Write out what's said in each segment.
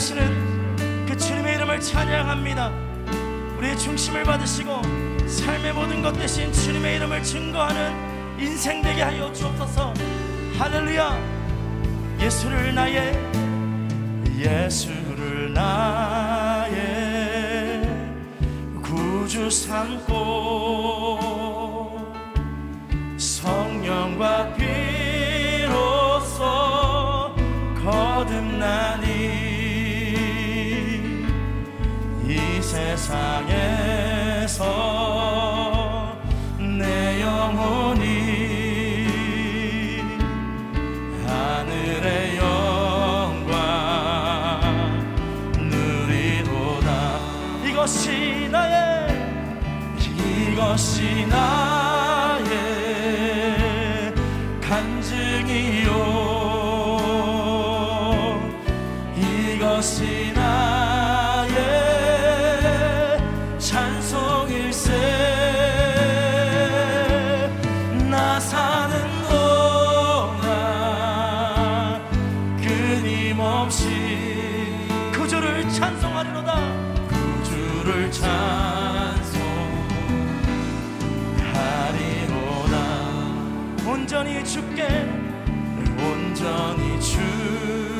하시는 그 주님의 이름을 찬양합니다. 우리의 중심을 받으시고 삶의 모든 것 대신 주님의 이름을 증거하는 인생 되게 하여 주옵소서. 할렐루야. 예수를 나의 예수를 나의 구주 삼고 성령과 세상에서 내 영혼이 하늘의 영광 누리도다. 이것이 나의 이것이 나의 온전히 주께 온전히 주.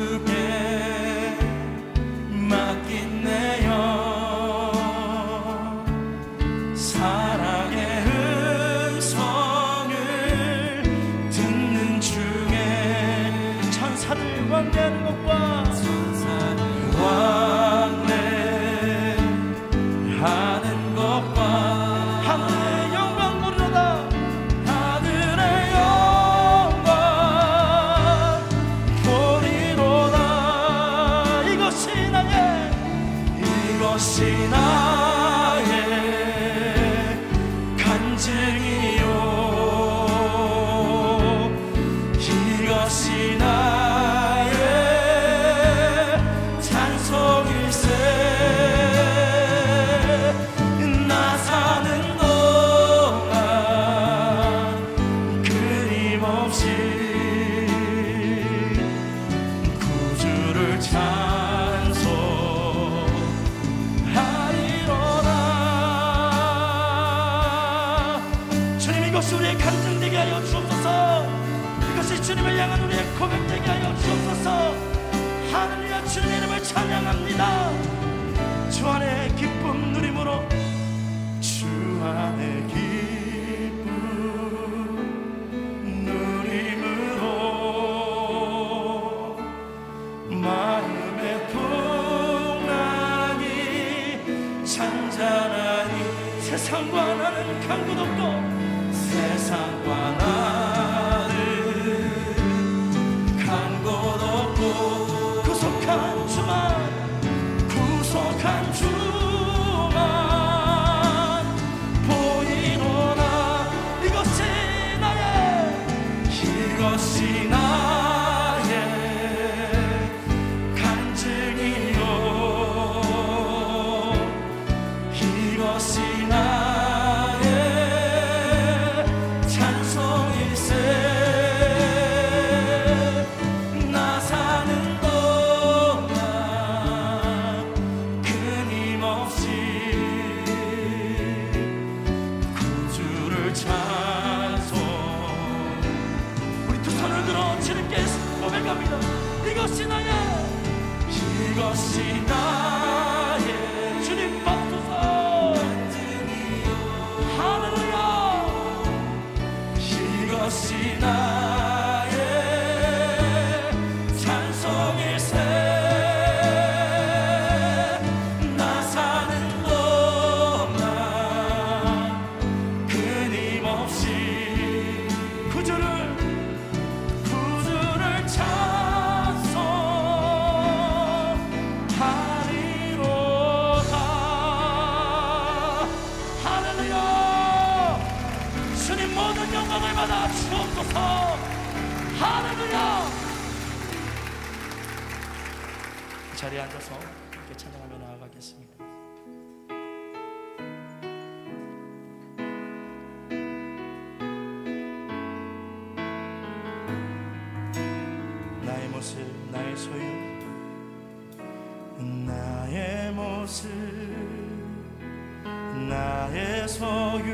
나의 소유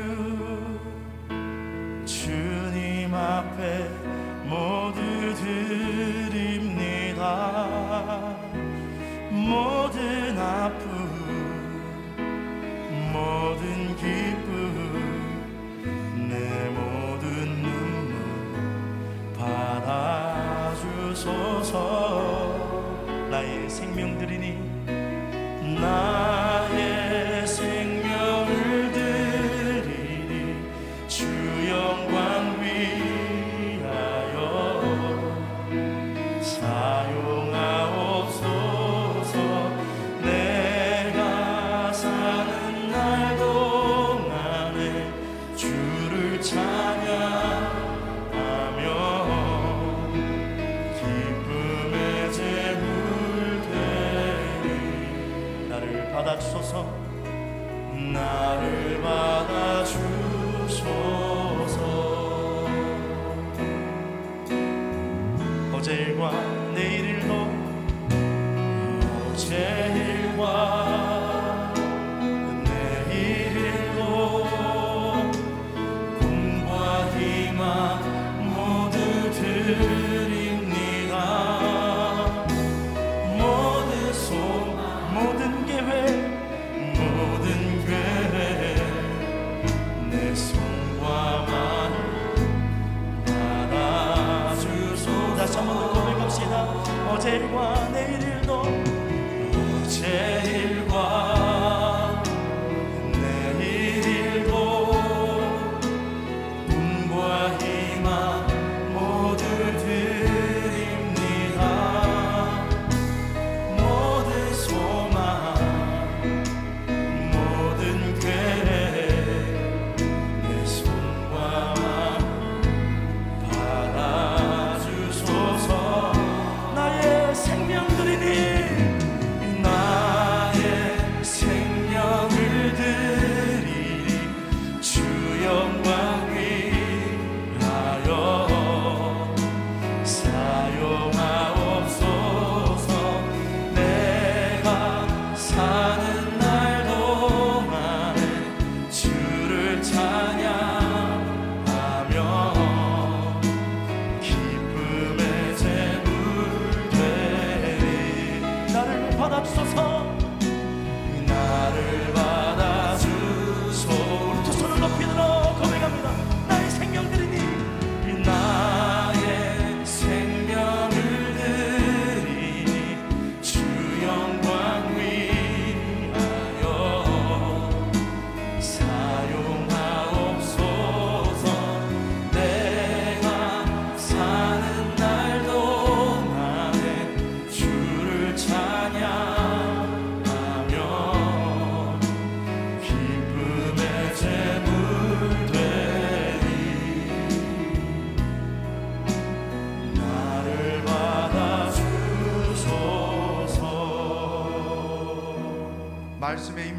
주님 앞에 모두 드립니다. 모든 아픔 모든 기쁨 내 모든 눈물 받아주소서. 나의 생명 드리니 나 어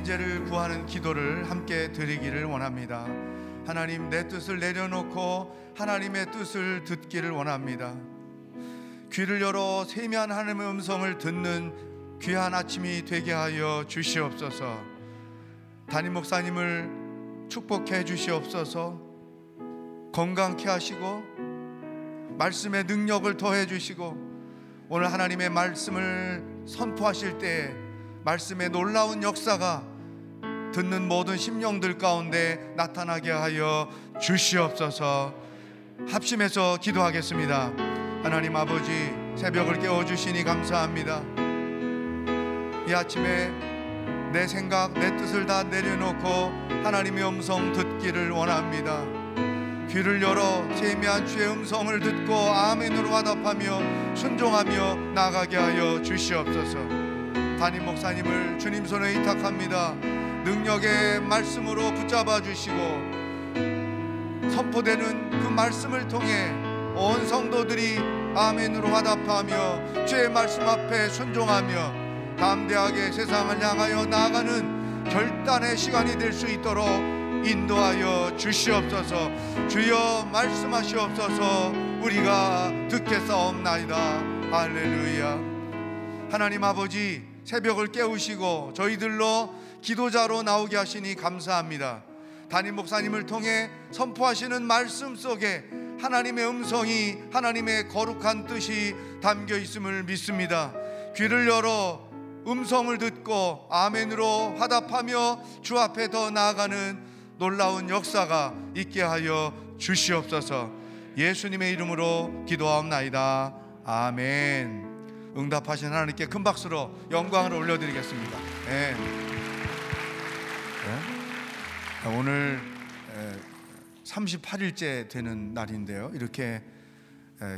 임재를 구하는 기도를 함께 드리기를 원합니다. 하나님 내 뜻을 내려놓고 하나님의 뜻을 듣기를 원합니다. 귀를 열어 세미한 하나님의 음성을 듣는 귀한 아침이 되게 하여 주시옵소서. 담임 목사님을 축복해 주시옵소서. 건강케 하시고 말씀의 능력을 더해 주시고 오늘 하나님의 말씀을 선포하실 때 말씀의 놀라운 역사가 듣는 모든 심령들 가운데 나타나게 하여 주시옵소서. 합심해서 기도하겠습니다. 하나님 아버지 새벽을 깨워 주시니 감사합니다. 이 아침에 내 생각, 내 뜻을 다 내려놓고 하나님의 음성 듣기를 원합니다. 귀를 열어 세미한 주의 음성을 듣고 아멘으로 화답하며 순종하며 나가게 하여 주시옵소서. 담임 목사님을 주님 손에 의탁합니다. 능력의 말씀으로 붙잡아 주시고 선포되는 그 말씀을 통해 온 성도들이 아멘으로 화답하며 주의 말씀 앞에 순종하며 담대하게 세상을 향하여 나아가는 결단의 시간이 될 수 있도록 인도하여 주시옵소서. 주여 말씀하시옵소서. 우리가 듣겠사옵나이다. 할렐루야. 하나님 아버지 새벽을 깨우시고 저희들로 기도자로 나오게 하시니 감사합니다. 담임 목사님을 통해 선포하시는 말씀 속에 하나님의 음성이 하나님의 거룩한 뜻이 담겨 있음을 믿습니다. 귀를 열어 음성을 듣고 아멘으로 화답하며 주 앞에 더 나아가는 놀라운 역사가 있게 하여 주시옵소서. 예수님의 이름으로 기도하옵나이다. 아멘. 응답하신 하나님께 큰 박수로 영광을 올려드리겠습니다. 네. 네. 오늘 38일째 되는 날인데요. 이렇게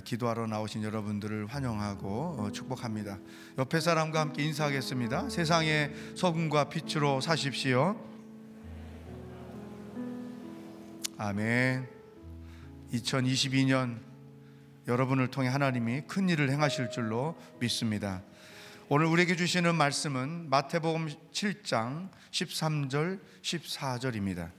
기도하러 나오신 여러분들을 환영하고 어, 축복합니다. 옆에 사람과 함께 인사하겠습니다. 세상의 소금과 빛으로 사십시오. 아멘. 2022년 여러분을 통해 하나님이 큰 일을 행하실 줄로 믿습니다. 오늘 우리에게 주시는 말씀은 마태복음 7장 13절 14절입니다.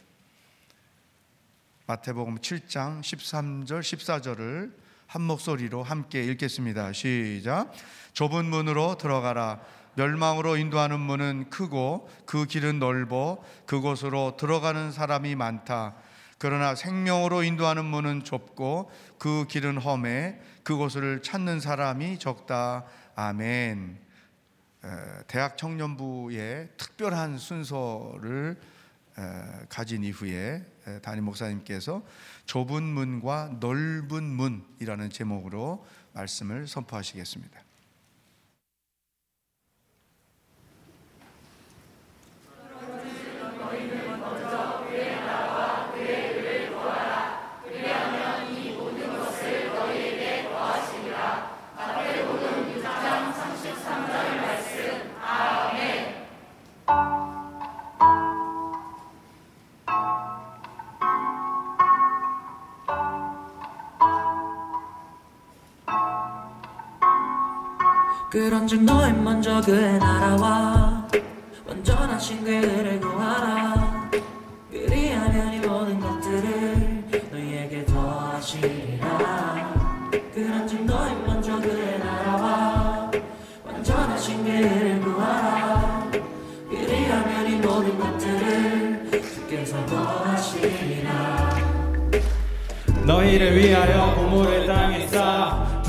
마태복음 7장 13절 14절을 한 목소리로 함께 읽겠습니다. 시작. 좁은 문으로 들어가라. 멸망으로 인도하는 문은 크고 그 길은 넓어 그곳으로 들어가는 사람이 많다. 그러나 생명으로 인도하는 문은 좁고 그 길은 험해 그곳을 찾는 사람이 적다. 아멘. 대학 청년부의 특별한 순서를 가진 이후에 담임 목사님께서 좁은 문과 넓은 문이라는 제목으로 말씀을 선포하시겠습니다. 그런 즉 너희 먼저 그의 나라와. 완전하신 그를 구하라. 그리하면 이 모든 것들을 너희에게 더하시리라. 그런 즉 너희 먼저 그의 나라와. 완전하신 그를 구하라. 그리하면 이 모든 것들을 주께서 더하시리라. 너희를 위하여 보물을 땅에 쌓아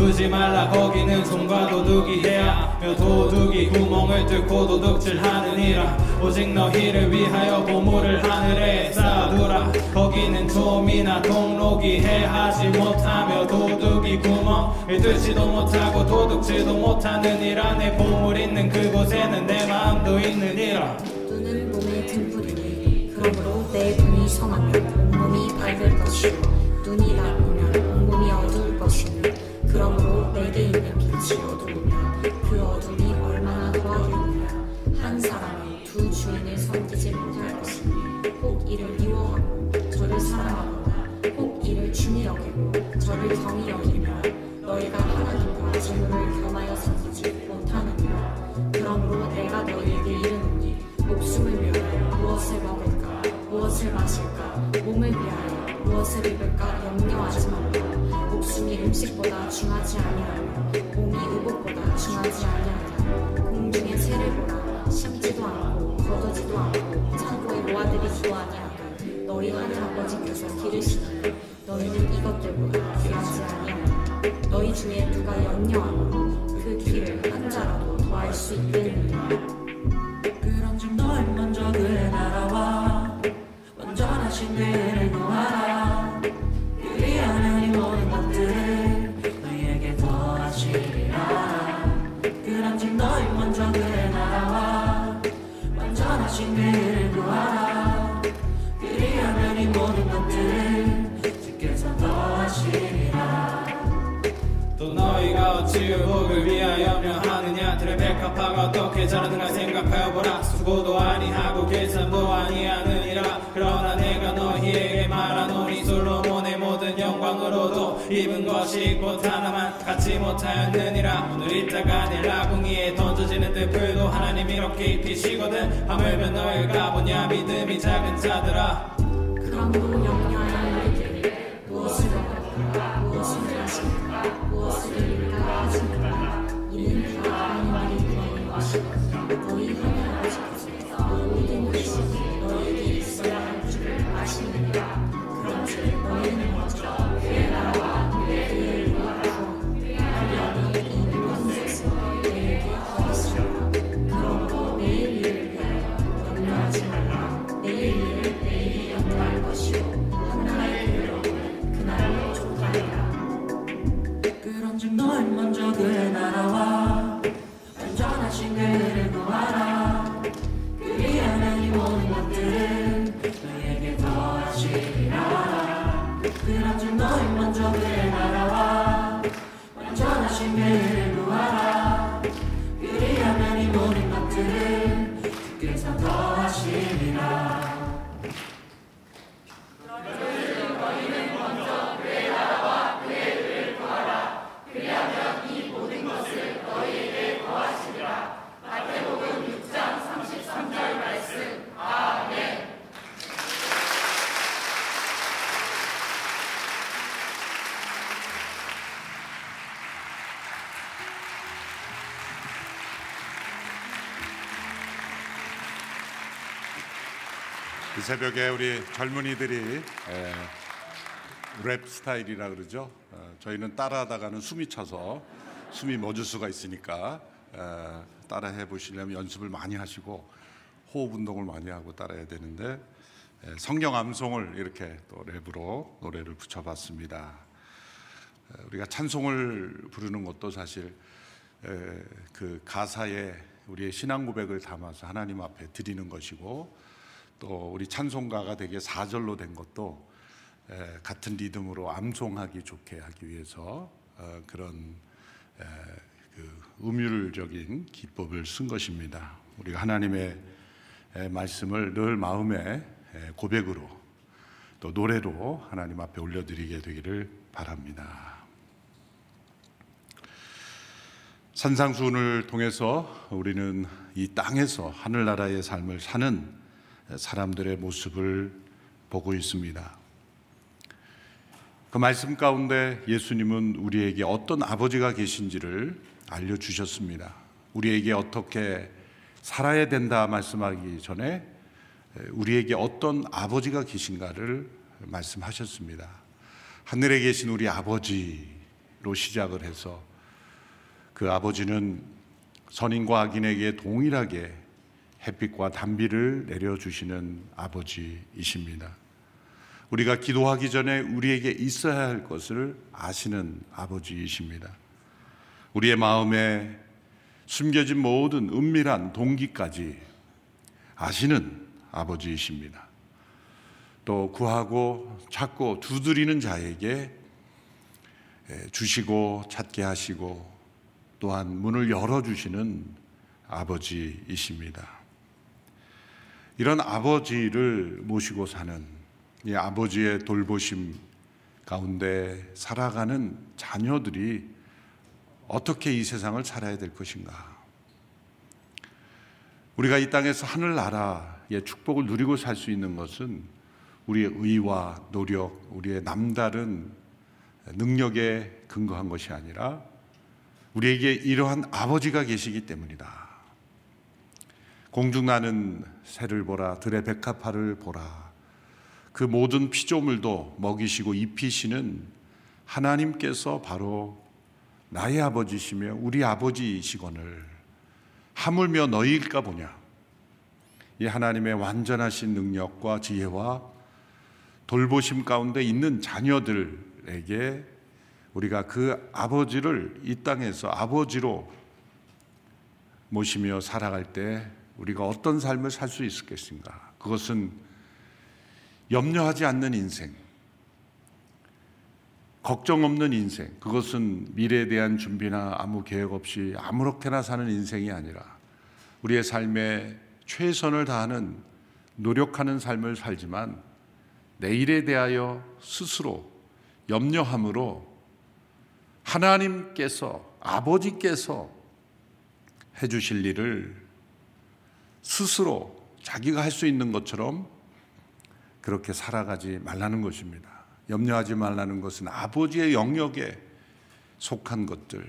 두지 말라. 거기는 손과 도둑이 해야 며 도둑이 구멍을 뚫고 도둑질하느니라. 오직 너희를 위하여 보물을 하늘에 쌓아두라. 거기는 좀이나 동록이 해하지 못하며 도둑이 구멍을 뚫지도 못하고 도둑질도 못하느니라. 내 보물 있는 그곳에는 내 마음도 있느니라. 눈은 몸의 등불이니 그러므로 내 눈이 성하면 온몸이 밝을 것이요 주인을 섬기지 못 너희 중에 누가 연려하며 그 길을 한 자라도 더할 수 있겠느냐 드레베카파가 어떻게 자라는가 생각하여 보라. 수고도 아니하고 계산도 아니하느니라. 그러나 내가 너희에게 말하노니 솔로몬의 모든 영광으로도 입은 것이 곧 하나만 갖지 못하였느니라. 오늘 이따가 내일 라궁이에 던져지는 뜰풀도 하나님 이렇게 입히시거든. 하물며 너희가 보냐 믿음이 작은 자들아. 그러므로 염려 하신 그를 구하라. 그리하면 이 모든 것들을 주께서 더하시리라 새벽에 우리 젊은이들이 에, 랩 스타일이라 그러죠. 어, 저희는 따라하다가는 숨이 차서 숨이 멎을 수가 있으니까 에, 따라해 보시려면 연습을 많이 하시고 호흡 운동을 많이 하고 따라해야 되는데 에, 성경 암송을 이렇게 또 랩으로 노래를 붙여봤습니다. 에, 우리가 찬송을 부르는 것도 사실 에, 그 가사에 우리의 신앙 고백을 담아서 하나님 앞에 드리는 것이고 또 우리 찬송가가 되게 사절로 된 것도 에, 같은 리듬으로 암송하기 좋게 하기 위해서 어, 그런 에, 그 음율적인 기법을 쓴 것입니다. 우리가 하나님의 에, 말씀을 늘 마음의 에, 고백으로 또 노래로 하나님 앞에 올려드리게 되기를 바랍니다. 산상수훈을 통해서 우리는 이 땅에서 하늘나라의 삶을 사는 사람들의 모습을 보고 있습니다. 그 말씀 가운데 예수님은 우리에게 어떤 아버지가 계신지를 알려주셨습니다. 우리에게 어떻게 살아야 된다 말씀하기 전에 우리에게 어떤 아버지가 계신가를 말씀하셨습니다. 하늘에 계신 우리 아버지로 시작을 해서 그 아버지는 선인과 악인에게 동일하게 햇빛과 단비를 내려주시는 아버지이십니다. 우리가 기도하기 전에 우리에게 있어야 할 것을 아시는 아버지이십니다. 우리의 마음에 숨겨진 모든 은밀한 동기까지 아시는 아버지이십니다. 또 구하고 찾고 두드리는 자에게 주시고 찾게 하시고 또한 문을 열어주시는 아버지이십니다. 이런 아버지를 모시고 사는 이 아버지의 돌보심 가운데 살아가는 자녀들이 어떻게 이 세상을 살아야 될 것인가? 우리가 이 땅에서 하늘나라의 축복을 누리고 살 수 있는 것은 우리의 의와 노력, 우리의 남다른 능력에 근거한 것이 아니라 우리에게 이러한 아버지가 계시기 때문이다. 공중 나는 새를 보라, 들의 백합화를 보라. 그 모든 피조물도 먹이시고 입히시는 하나님께서 바로 나의 아버지시며 우리 아버지이시거늘 하물며 너희일까 보냐. 이 하나님의 완전하신 능력과 지혜와 돌보심 가운데 있는 자녀들에게 우리가 그 아버지를 이 땅에서 아버지로 모시며 살아갈 때 우리가 어떤 삶을 살 수 있겠습니까? 그것은 염려하지 않는 인생, 걱정 없는 인생, 그것은 미래에 대한 준비나 아무 계획 없이 아무렇게나 사는 인생이 아니라 우리의 삶에 최선을 다하는 노력하는 삶을 살지만 내일에 대하여 스스로 염려함으로 하나님께서 아버지께서 해주실 일을 스스로 자기가 할 수 있는 것처럼 그렇게 살아가지 말라는 것입니다. 염려하지 말라는 것은 아버지의 영역에 속한 것들,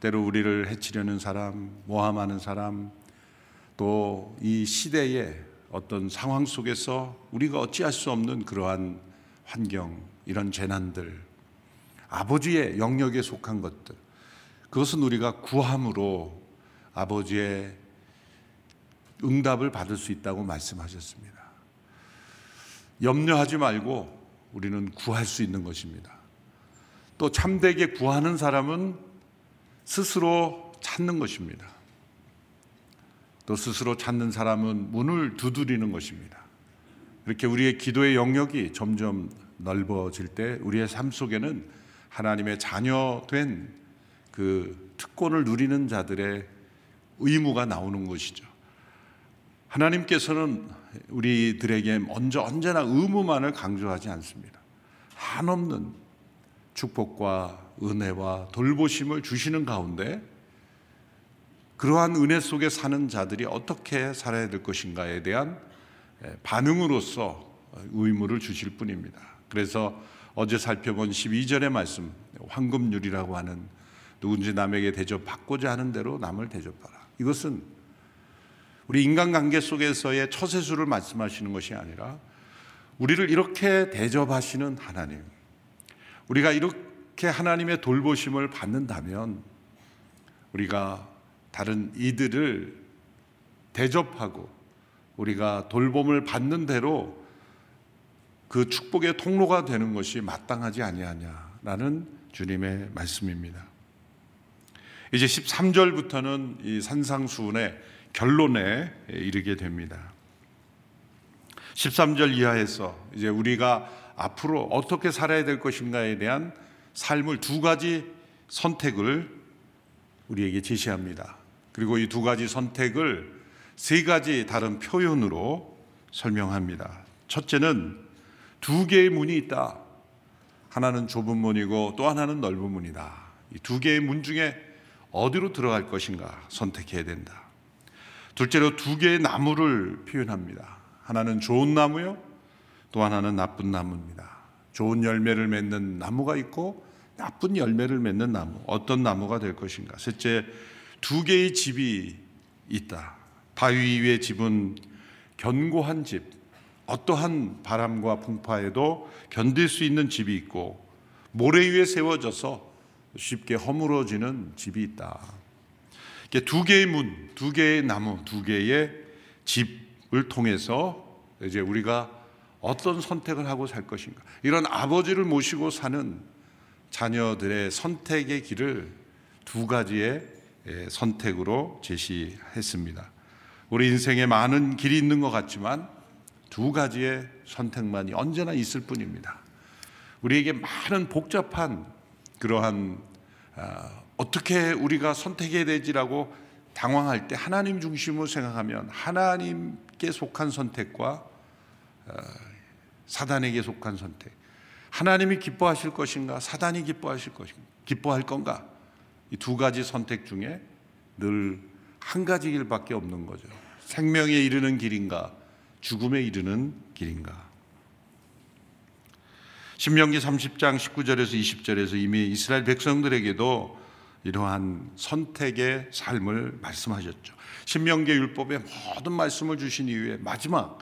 때로 우리를 해치려는 사람, 모함하는 사람, 또 이 시대의 어떤 상황 속에서 우리가 어찌할 수 없는 그러한 환경, 이런 재난들, 아버지의 영역에 속한 것들, 그것은 우리가 구함으로 아버지의 응답을 받을 수 있다고 말씀하셨습니다. 염려하지 말고 우리는 구할 수 있는 것입니다. 또 참되게 구하는 사람은 스스로 찾는 것입니다. 또 스스로 찾는 사람은 문을 두드리는 것입니다. 이렇게 우리의 기도의 영역이 점점 넓어질 때 우리의 삶 속에는 하나님의 자녀된 그 특권을 누리는 자들의 의무가 나오는 것이죠. 하나님께서는 우리들에게 먼저 언제나 의무만을 강조하지 않습니다. 한없는 축복과 은혜와 돌보심을 주시는 가운데 그러한 은혜 속에 사는 자들이 어떻게 살아야 될 것인가에 대한 반응으로서 의무를 주실 뿐입니다. 그래서 어제 살펴본 12절의 말씀 황금률이라고 하는 누군지 남에게 대접받고자 하는 대로 남을 대접하라. 이것은 우리 인간관계 속에서의 처세수를 말씀하시는 것이 아니라 우리를 이렇게 대접하시는 하나님, 우리가 이렇게 하나님의 돌보심을 받는다면 우리가 다른 이들을 대접하고 우리가 돌봄을 받는 대로 그 축복의 통로가 되는 것이 마땅하지 아니하냐라는 주님의 말씀입니다. 이제 13절부터는 이 산상수훈의 결론에 이르게 됩니다. 13절 이하에서 이제 우리가 앞으로 어떻게 살아야 될 것인가에 대한 삶을 두 가지 선택을 우리에게 제시합니다. 그리고 이 두 가지 선택을 세 가지 다른 표현으로 설명합니다. 첫째는 두 개의 문이 있다. 하나는 좁은 문이고 또 하나는 넓은 문이다. 이 두 개의 문 중에 어디로 들어갈 것인가 선택해야 된다. 둘째로 두 개의 나무를 표현합니다. 하나는 좋은 나무요, 또 하나는 나쁜 나무입니다. 좋은 열매를 맺는 나무가 있고 나쁜 열매를 맺는 나무. 어떤 나무가 될 것인가? 셋째, 두 개의 집이 있다. 바위 위의 집은 견고한 집, 어떠한 바람과 풍파에도 견딜 수 있는 집이 있고 모래 위에 세워져서 쉽게 허물어지는 집이 있다. 두 개의 문, 두 개의 나무, 두 개의 집을 통해서 이제 우리가 어떤 선택을 하고 살 것인가. 이런 아버지를 모시고 사는 자녀들의 선택의 길을 두 가지의 선택으로 제시했습니다. 우리 인생에 많은 길이 있는 것 같지만 두 가지의 선택만이 언제나 있을 뿐입니다. 우리에게 많은 복잡한 그러한 어떻게 우리가 선택해야 되지라고 당황할 때 하나님 중심으로 생각하면 하나님께 속한 선택과 사단에게 속한 선택. 하나님이 기뻐하실 것인가, 사단이 기뻐하실 것인가, 기뻐할 건가? 이 두 가지 선택 중에 늘 한 가지 길밖에 없는 거죠. 생명에 이르는 길인가, 죽음에 이르는 길인가. 신명기 30장 19절에서 20절에서 이미 이스라엘 백성들에게도 이러한 선택의 삶을 말씀하셨죠. 신명기 율법의 모든 말씀을 주신 이후에 마지막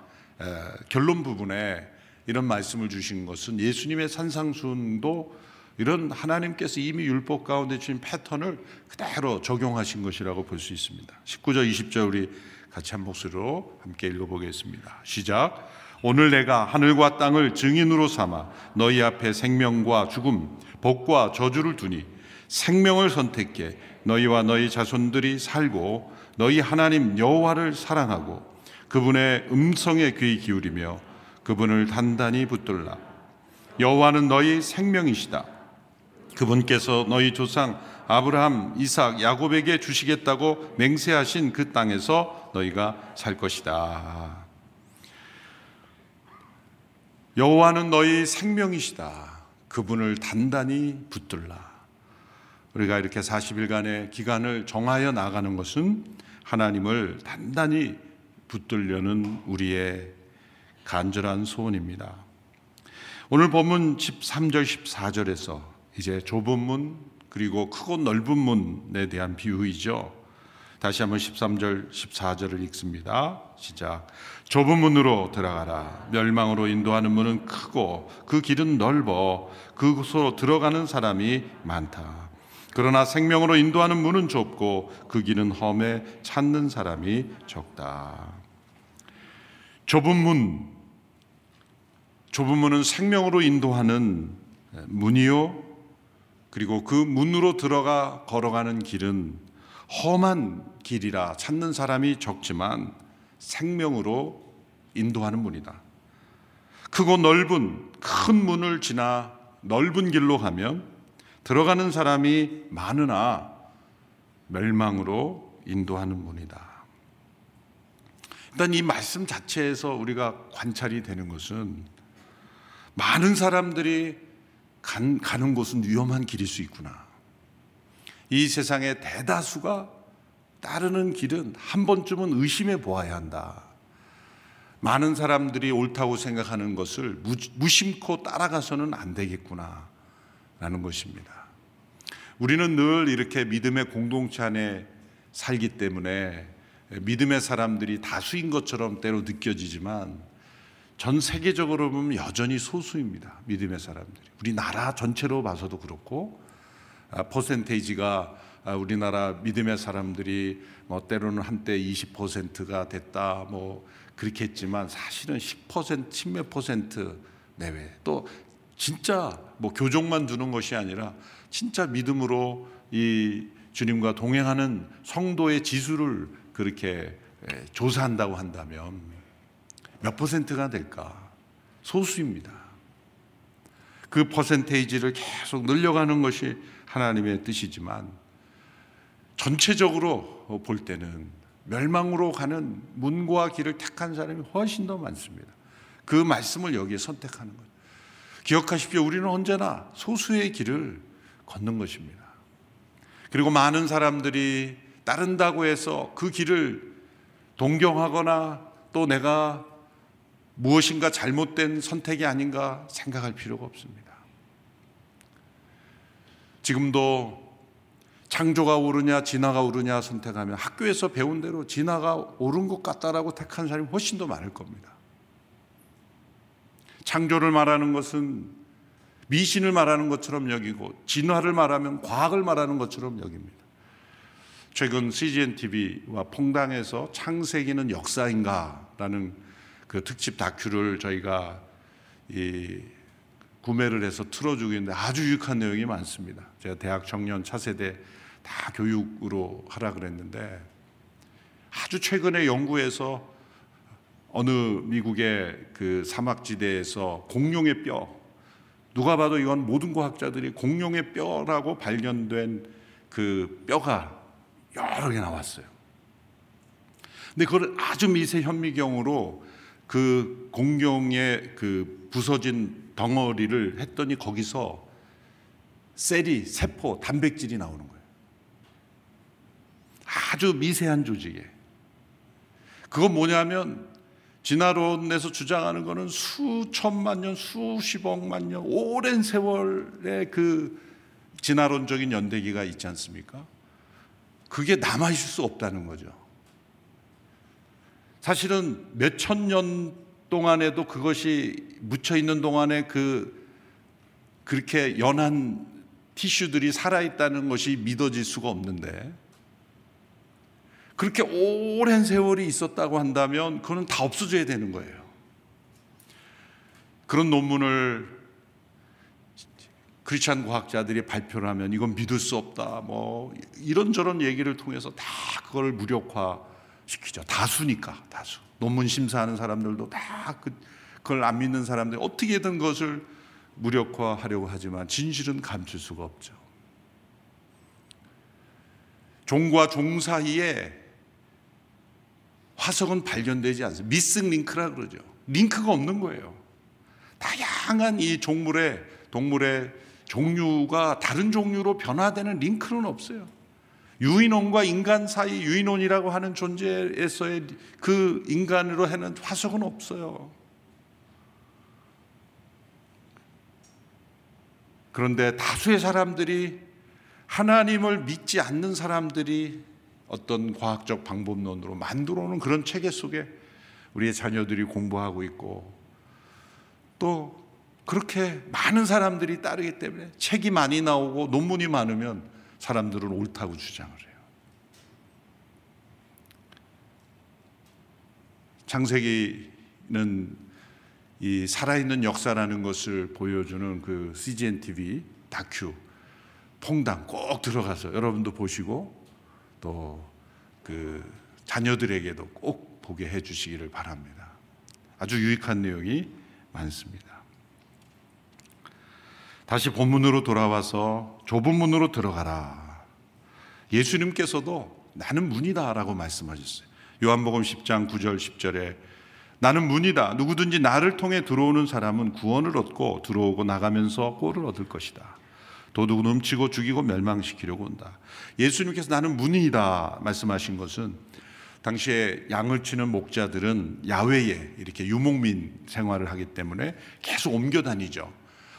결론 부분에 이런 말씀을 주신 것은 예수님의 산상순도 이런 하나님께서 이미 율법 가운데 주신 패턴을 그대로 적용하신 것이라고 볼 수 있습니다. 19절 20절 우리 같이 한 목소리로 함께 읽어보겠습니다. 시작. 오늘 내가 하늘과 땅을 증인으로 삼아 너희 앞에 생명과 죽음, 복과 저주를 두니 생명을 선택해 너희와 너희 자손들이 살고 너희 하나님 여호와를 사랑하고 그분의 음성에 귀 기울이며 그분을 단단히 붙들라. 여호와는 너희 생명이시다. 그분께서 너희 조상 아브라함, 이삭, 야곱에게 주시겠다고 맹세하신 그 땅에서 너희가 살 것이다. 여호와는 너희 생명이시다. 그분을 단단히 붙들라. 우리가 이렇게 40일간의 기간을 정하여 나가는 것은 하나님을 단단히 붙들려는 우리의 간절한 소원입니다. 오늘 본문 13절 14절에서 이제 좁은 문 그리고 크고 넓은 문에 대한 비유이죠. 다시 한번 13절 14절을 읽습니다. 시작. 좁은 문으로 들어가라. 멸망으로 인도하는 문은 크고 그 길은 넓어 그곳으로 들어가는 사람이 많다. 그러나 생명으로 인도하는 문은 좁고 그 길은 험해 찾는 사람이 적다. 좁은 문, 좁은 문은 생명으로 인도하는 문이요. 그리고 그 문으로 들어가 걸어가는 길은 험한 길이라 찾는 사람이 적지만 생명으로 인도하는 문이다. 크고 넓은 큰 문을 지나 넓은 길로 가면 들어가는 사람이 많으나 멸망으로 인도하는 문이다. 일단 이 말씀 자체에서 우리가 관찰이 되는 것은 많은 사람들이 간, 가는 곳은 위험한 길일 수 있구나. 이 세상의 대다수가 따르는 길은 한 번쯤은 의심해 보아야 한다. 많은 사람들이 옳다고 생각하는 것을 무심코 따라가서는 안 되겠구나. 라는 것입니다. 우리는 늘 이렇게 믿음의 공동체 안에 살기 때문에 믿음의 사람들이 다수인 것처럼 때로 느껴지지만 전 세계적으로 보면 여전히 소수입니다. 믿음의 사람들이. 우리나라 전체로 봐서도 그렇고 아, 퍼센테이지가 아, 우리나라 믿음의 사람들이 뭐 때로는 한때 20%가 됐다 뭐 그렇게 했지만 사실은 10% 10몇 퍼센트 내외 또 진짜 뭐 교종만 두는 것이 아니라 진짜 믿음으로 이 주님과 동행하는 성도의 지수를 그렇게 조사한다고 한다면 몇 퍼센트가 될까? 소수입니다. 그 퍼센테이지를 계속 늘려가는 것이 하나님의 뜻이지만 전체적으로 볼 때는 멸망으로 가는 문과 길을 택한 사람이 훨씬 더 많습니다. 그 말씀을 여기에 선택하는 거죠. 기억하십시오. 우리는 언제나 소수의 길을 걷는 것입니다. 그리고 많은 사람들이 따른다고 해서 그 길을 동경하거나 또 내가 무엇인가 잘못된 선택이 아닌가 생각할 필요가 없습니다. 지금도 창조가 오르냐 진화가 오르냐 선택하면 학교에서 배운 대로 진화가 옳은 것 같다라고 택한 사람이 훨씬 더 많을 겁니다. 창조를 말하는 것은 미신을 말하는 것처럼 여기고 진화를 말하면 과학을 말하는 것처럼 여깁니다. 최근 CGN TV와 퐁당에서 창세기는 역사인가라는 그 특집 다큐를 저희가 이 구매를 해서 틀어주고 있는데 아주 유익한 내용이 많습니다. 제가 대학 청년 차세대 다 교육으로 하라 그랬는데 아주 최근에 연구에서 어느 미국의 그 사막지대에서 공룡의 뼈 누가 봐도 이건 모든 과학자들이 공룡의 뼈라고 발견된 그 뼈가 여러 개 나왔어요. 근데 그걸 아주 미세 현미경으로 그 공룡의 그 부서진 덩어리를 했더니 거기서 셀이 세포 단백질이 나오는 거예요. 아주 미세한 조직에. 그건 뭐냐면 진화론에서 주장하는 것은 수천만 년, 수십억만 년, 오랜 세월의 그 진화론적인 연대기가 있지 않습니까? 그게 남아있을 수 없다는 거죠. 사실은 몇 천 년 동안에도 그것이 묻혀 있는 동안에 그 그렇게 연한 티슈들이 살아있다는 것이 믿어질 수가 없는데 그렇게 오랜 세월이 있었다고 한다면 그거는 다 없어져야 되는 거예요. 그런 논문을 크리스찬 과학자들이 발표를 하면 이건 믿을 수 없다. 뭐 이런저런 얘기를 통해서 다 그걸 무력화 시키죠. 다수니까 다수. 논문 심사하는 사람들도 다 그, 그걸 안 믿는 사람들이 어떻게든 그것을 무력화하려고 하지만 진실은 감출 수가 없죠. 종과 종 사이에 화석은 발견되지 않습니다. 미싱 링크라 그러죠. 링크가 없는 거예요. 다양한 이 종물의 동물의 종류가 다른 종류로 변화되는 링크는 없어요. 유인원과 인간 사이 유인원이라고 하는 존재에서의 그 인간으로 하는 화석은 없어요. 그런데 다수의 사람들이 하나님을 믿지 않는 사람들이 어떤 과학적 방법론으로 만들어 놓은 그런 체계 속에 우리의 자녀들이 공부하고 있고 또 그렇게 많은 사람들이 따르기 때문에 책이 많이 나오고 논문이 많으면 사람들은 옳다고 주장을 해요. 창세기는 이 살아있는 역사라는 것을 보여주는 그 CGN TV 다큐 퐁당 꼭 들어가서 여러분도 보시고 또 그 자녀들에게도 꼭 보게 해 주시기를 바랍니다. 아주 유익한 내용이 많습니다. 다시 본문으로 돌아와서 좁은 문으로 들어가라. 예수님께서도 나는 문이다라고 말씀하셨어요. 요한복음 10장 9절 10절에 나는 문이다. 누구든지 나를 통해 들어오는 사람은 구원을 얻고 들어오고 나가면서 꼴을 얻을 것이다. 도둑은 훔치고 죽이고 멸망시키려고 온다. 예수님께서 나는 문이다 말씀하신 것은 당시에 양을 치는 목자들은 야외에 이렇게 유목민 생활을 하기 때문에 계속 옮겨 다니죠.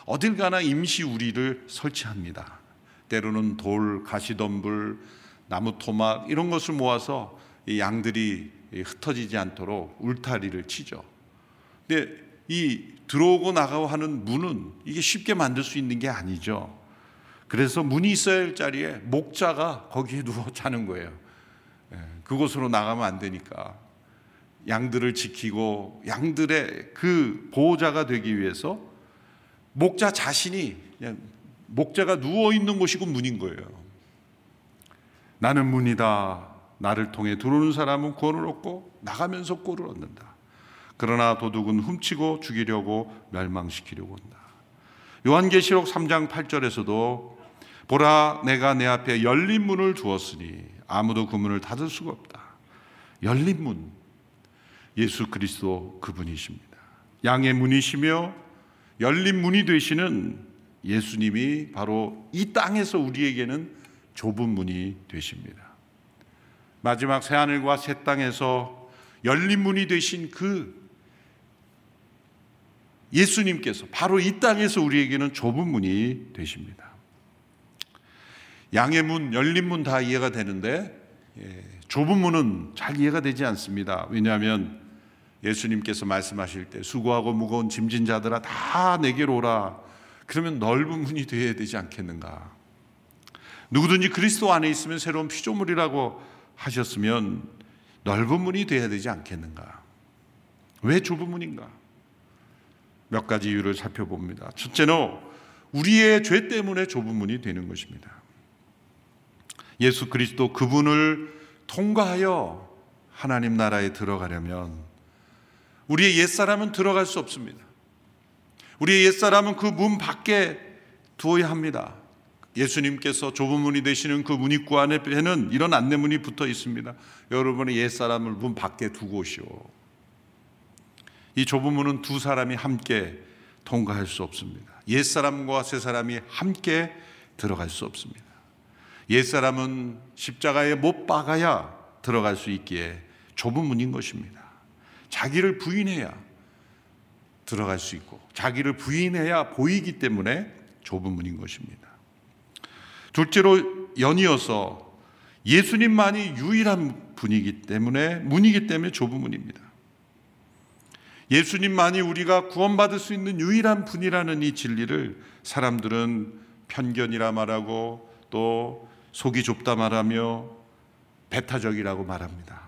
어딜 가나 임시 우리를 설치합니다. 때로는 돌, 가시덤불, 나무 토막 이런 것을 모아서 이 양들이 흩어지지 않도록 울타리를 치죠. 근데 이 들어오고 나가고 하는 문은 이게 쉽게 만들 수 있는 게 아니죠. 그래서 문이 있어야 할 자리에 목자가 거기에 누워 자는 거예요. 예, 그곳으로 나가면 안 되니까 양들을 지키고 양들의 그 보호자가 되기 위해서 목자 자신이 목자가 누워 있는 곳이고 문인 거예요. 나는 문이다. 나를 통해 들어오는 사람은 구원을 얻고 나가면서 꼴을 얻는다. 그러나 도둑은 훔치고 죽이려고 멸망시키려고 한다. 요한계시록 3장 8절에서도 보라 내가 내 앞에 열린 문을 두었으니 아무도 그 문을 닫을 수가 없다. 열린 문 예수 그리스도 그분이십니다. 양의 문이시며 열린 문이 되시는 예수님이 바로 이 땅에서 우리에게는 좁은 문이 되십니다. 마지막 새 하늘과 새 땅에서 열린 문이 되신 그 예수님께서 바로 이 땅에서 우리에게는 좁은 문이 되십니다. 양의 문, 열린 문 다 이해가 되는데 예, 좁은 문은 잘 이해가 되지 않습니다. 왜냐하면 예수님께서 말씀하실 때 수고하고 무거운 짐진 자들아 다 내게로 오라. 그러면 넓은 문이 되어야 되지 않겠는가? 누구든지 그리스도 안에 있으면 새로운 피조물이라고 하셨으면 넓은 문이 되어야 되지 않겠는가? 왜 좁은 문인가? 몇 가지 이유를 살펴봅니다. 첫째는 우리의 죄 때문에 좁은 문이 되는 것입니다. 예수 그리스도 그분을 통과하여 하나님 나라에 들어가려면 우리의 옛사람은 들어갈 수 없습니다. 우리의 옛사람은 그 문 밖에 두어야 합니다. 예수님께서 좁은 문이 되시는 그 문입구 안에는 이런 안내문이 붙어 있습니다. 여러분의 옛사람을 문 밖에 두고 오시오. 이 좁은 문은 두 사람이 함께 통과할 수 없습니다. 옛사람과 새사람이 함께 들어갈 수 없습니다. 옛사람은 십자가에 못 박아야 들어갈 수 있기에 좁은 문인 것입니다. 자기를 부인해야 들어갈 수 있고 자기를 부인해야 보이기 때문에 좁은 문인 것입니다. 둘째로 연이어서 예수님만이 유일한 분이기 때문에 문이기 때문에 좁은 문입니다. 예수님만이 우리가 구원받을 수 있는 유일한 분이라는 이 진리를 사람들은 편견이라 말하고 또 속이 좁다 말하며 배타적이라고 말합니다.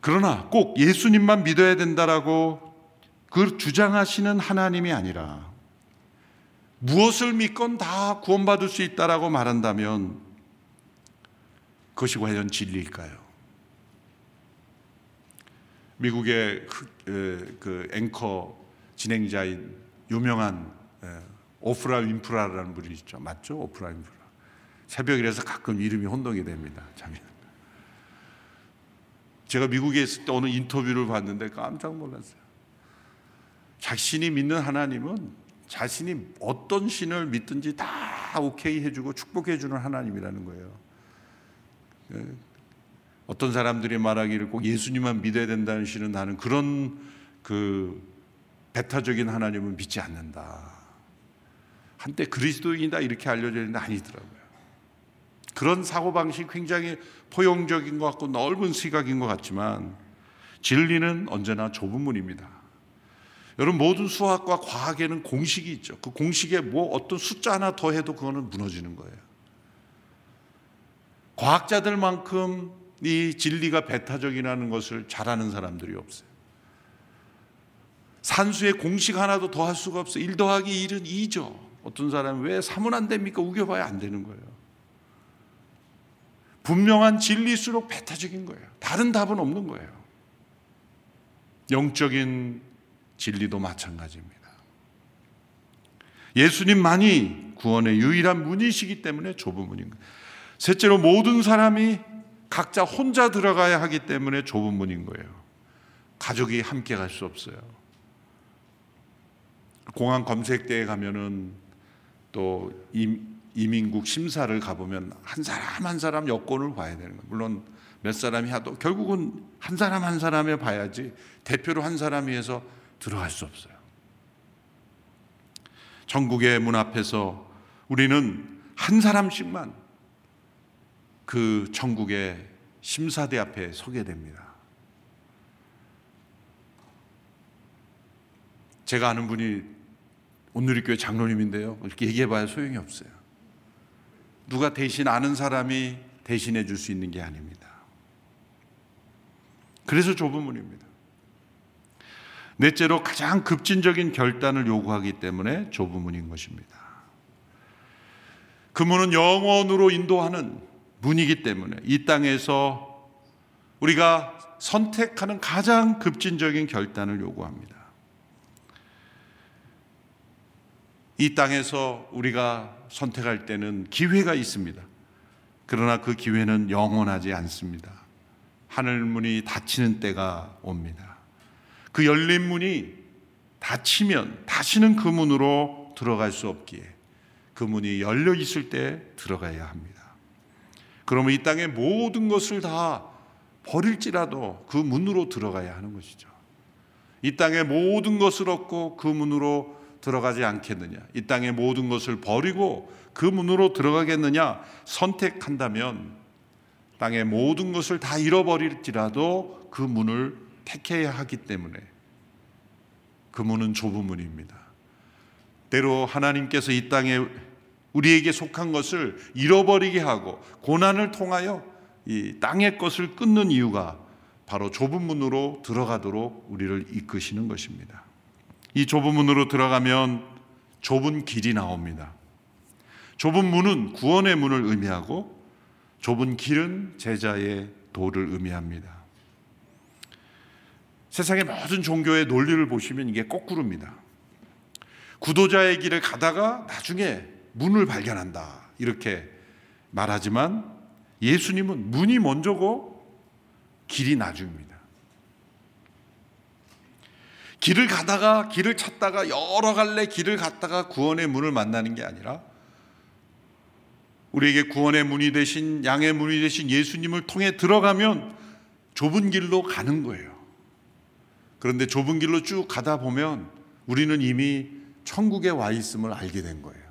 그러나 꼭 예수님만 믿어야 된다라고 그 주장하시는 하나님이 아니라 무엇을 믿건 다 구원받을 수 있다라고 말한다면 그것이 과연 진리일까요? 미국의 그, 그 앵커 진행자인 유명한 오프라 윈프라라는 분이 있죠. 맞죠? 오프라 윈프라. 새벽이라서 가끔 이름이 혼동이 됩니다. 잠이. 제가 미국에 있을 때 어느 인터뷰를 봤는데 깜짝 놀랐어요. 자신이 믿는 하나님은 자신이 어떤 신을 믿든지 다 오케이 해주고 축복해주는 하나님이라는 거예요. 예. 어떤 사람들이 말하기를 꼭 예수님만 믿어야 된다는 신은 나는 그런 그 배타적인 하나님은 믿지 않는다. 한때 그리스도인이다 이렇게 알려져 있는데 아니더라고요. 그런 사고방식 굉장히 포용적인 것 같고 넓은 시각인 것 같지만 진리는 언제나 좁은 문입니다. 여러분 모든 수학과 과학에는 공식이 있죠. 그 공식에 뭐 어떤 숫자 하나 더 해도 그거는 무너지는 거예요. 과학자들만큼 이 진리가 배타적이라는 것을 잘 아는 사람들이 없어요. 산수의 공식 하나도 더 할 수가 없어요. 1 더하기 1은 2죠. 어떤 사람은 왜 3은 안 됩니까? 우겨봐야 안 되는 거예요. 분명한 진리일수록 배타적인 거예요. 다른 답은 없는 거예요. 영적인 진리도 마찬가지입니다. 예수님만이 구원의 유일한 문이시기 때문에 좁은 문인 거예요. 셋째로 모든 사람이 각자 혼자 들어가야 하기 때문에 좁은 문인 거예요. 가족이 함께 갈 수 없어요. 공항 검색대에 가면은 또 이민국 심사를 가보면 한 사람 한 사람 여권을 봐야 되는 거예요. 물론 몇 사람이 하도 결국은 한 사람 한 사람에 봐야지 대표로 한 사람이 해서 들어갈 수 없어요. 전국의 문 앞에서 우리는 한 사람씩만 그 천국의 심사대 앞에 서게 됩니다. 제가 아는 분이 온누리 교회 장로님인데요. 이렇게 얘기해봐야 소용이 없어요. 누가 대신 아는 사람이 대신해 줄 수 있는 게 아닙니다. 그래서 좁은 문입니다. 넷째로 가장 급진적인 결단을 요구하기 때문에 좁은 문인 것입니다. 그 문은 영원으로 인도하는 문이기 때문에 이 땅에서 우리가 선택하는 가장 급진적인 결단을 요구합니다. 이 땅에서 우리가 선택할 때는 기회가 있습니다. 그러나 그 기회는 영원하지 않습니다. 하늘 문이 닫히는 때가 옵니다. 그 열린 문이 닫히면 다시는 그 문으로 들어갈 수 없기에 그 문이 열려 있을 때 들어가야 합니다. 그러면 이 땅의 모든 것을 다 버릴지라도 그 문으로 들어가야 하는 것이죠. 이 땅의 모든 것을 얻고 그 문으로 들어가지 않겠느냐? 이 땅의 모든 것을 버리고 그 문으로 들어가겠느냐? 선택한다면 땅의 모든 것을 다 잃어버릴지라도 그 문을 택해야 하기 때문에 그 문은 좁은 문입니다. 때로 하나님께서 이 땅에 우리에게 속한 것을 잃어버리게 하고 고난을 통하여 이 땅의 것을 끊는 이유가 바로 좁은 문으로 들어가도록 우리를 이끄시는 것입니다. 이 좁은 문으로 들어가면 좁은 길이 나옵니다. 좁은 문은 구원의 문을 의미하고 좁은 길은 제자의 도를 의미합니다. 세상의 모든 종교의 논리를 보시면 이게 거꾸로입니다. 구도자의 길을 가다가 나중에 문을 발견한다. 이렇게 말하지만 예수님은 문이 먼저고 길이 나중입니다. 길을 가다가 길을 찾다가 여러 갈래 길을 갔다가 구원의 문을 만나는 게 아니라 우리에게 구원의 문이 되신 양의 문이 되신 예수님을 통해 들어가면 좁은 길로 가는 거예요. 그런데 좁은 길로 쭉 가다 보면 우리는 이미 천국에 와 있음을 알게 된 거예요.